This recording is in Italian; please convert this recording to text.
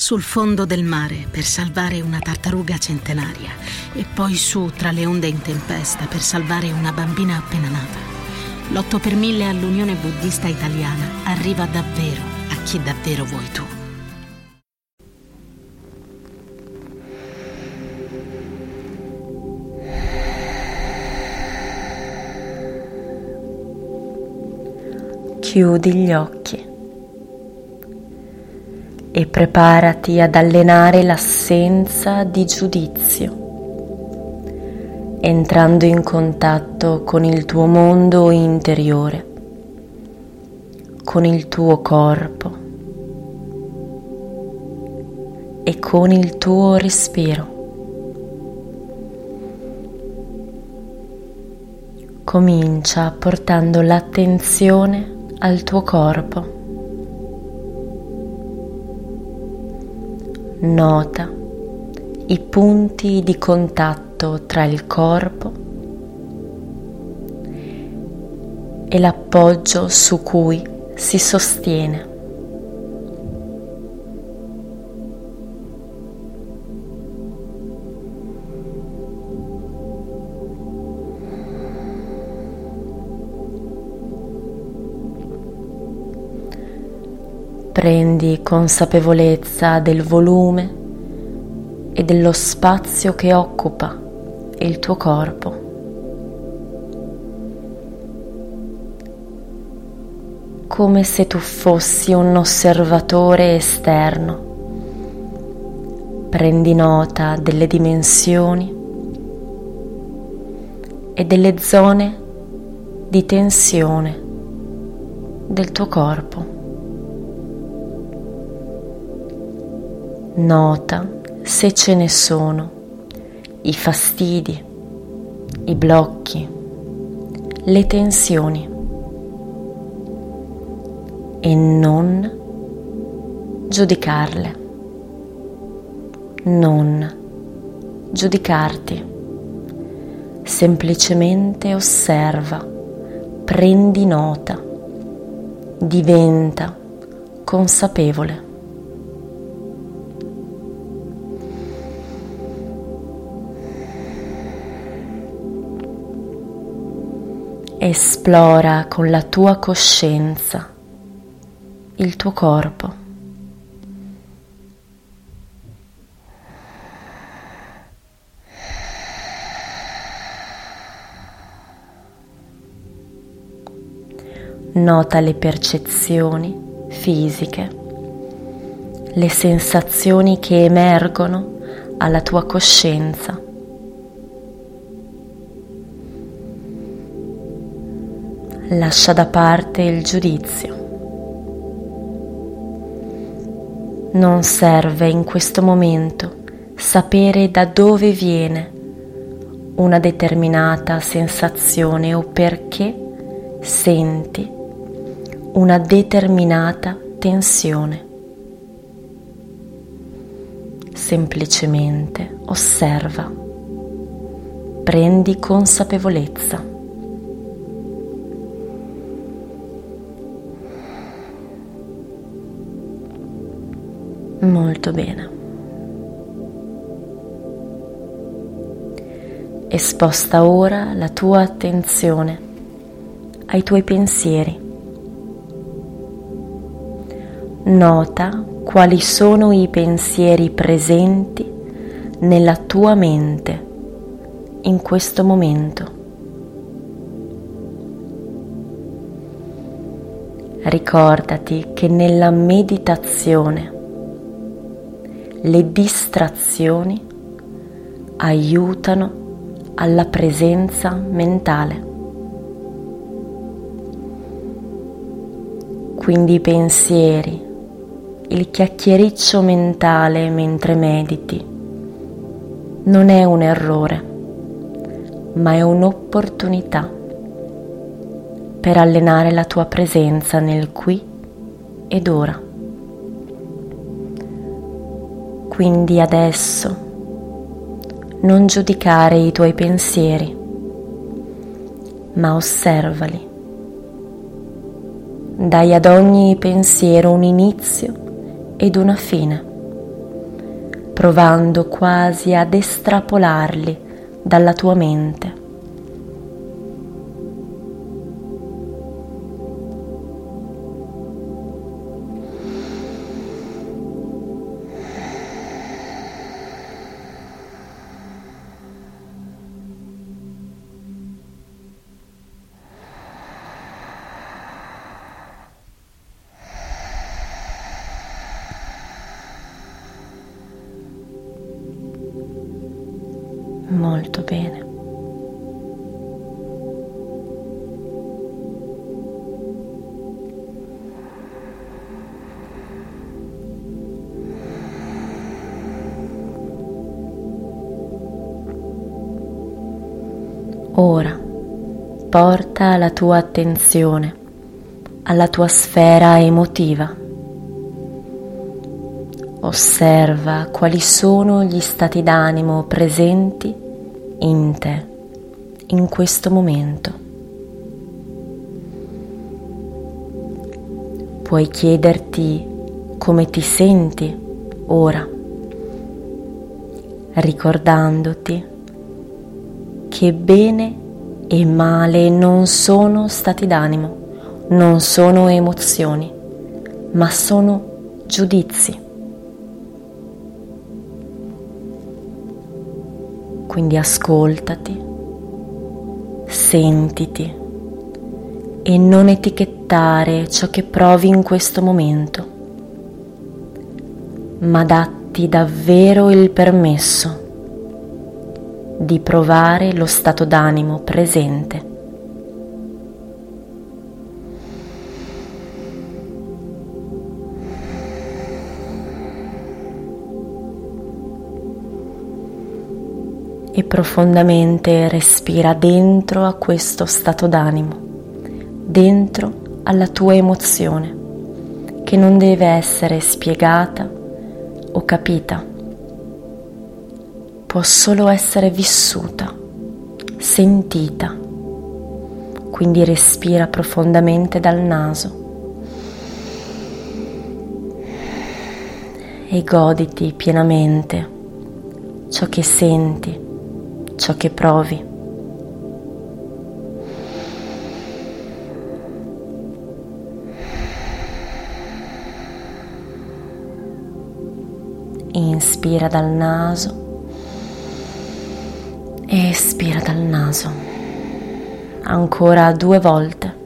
sul fondo del mare per salvare una tartaruga centenaria e poi su tra le onde in tempesta per salvare una bambina appena nata. L'8 per mille all'Unione Buddista Italiana arriva davvero a chi davvero vuoi tu. Chiudi gli occhi e preparati ad allenare l'assenza di giudizio, entrando in contatto con il tuo mondo interiore, con il tuo corpo e con il tuo respiro. Comincia portando l'attenzione al tuo corpo. Nota i punti di contatto tra il corpo e l'appoggio su cui si sostiene. Prendi consapevolezza del volume e dello spazio che occupa il tuo corpo. Come se tu fossi un osservatore esterno. Prendi nota delle dimensioni e delle zone di tensione del tuo corpo. Nota se ce ne sono i fastidi, i blocchi, le tensioni. E non giudicarle, non giudicarti, semplicemente osserva, prendi nota, diventa consapevole. Esplora con la tua coscienza il tuo corpo. Nota le percezioni fisiche, le sensazioni che emergono alla tua coscienza. Lascia da parte il giudizio. Non serve in questo momento sapere da dove viene una determinata sensazione o perché senti una determinata tensione. Semplicemente osserva, prendi consapevolezza. Molto bene. E sposta ora la tua attenzione ai tuoi pensieri. Nota quali sono i pensieri presenti nella tua mente in questo momento. Ricordati che nella meditazione le distrazioni aiutano alla presenza mentale. Quindi i pensieri, il chiacchiericcio mentale mentre mediti, non è un errore, ma è un'opportunità per allenare la tua presenza nel qui ed ora. Quindi adesso non giudicare i tuoi pensieri, ma osservali. Dai ad ogni pensiero un inizio ed una fine. provando quasi ad estrapolarli dalla tua mente. Molto bene. Ora porta la tua attenzione alla tua sfera emotiva. Osserva quali sono gli stati d'animo presenti in te in questo momento. Puoi chiederti come ti senti ora, ricordandoti che bene e male non sono stati d'animo, non sono emozioni, ma sono giudizi. Quindi ascoltati, sentiti e non etichettare ciò che provi in questo momento, ma datti davvero il permesso di provare lo stato d'animo presente. E profondamente respira dentro a questo stato d'animo, dentro alla tua emozione, che non deve essere spiegata o capita, può solo essere vissuta, sentita. Quindi respira profondamente dal naso e goditi pienamente ciò che senti ciò che provi. Inspira dal naso espira dal naso. Ancora due volte.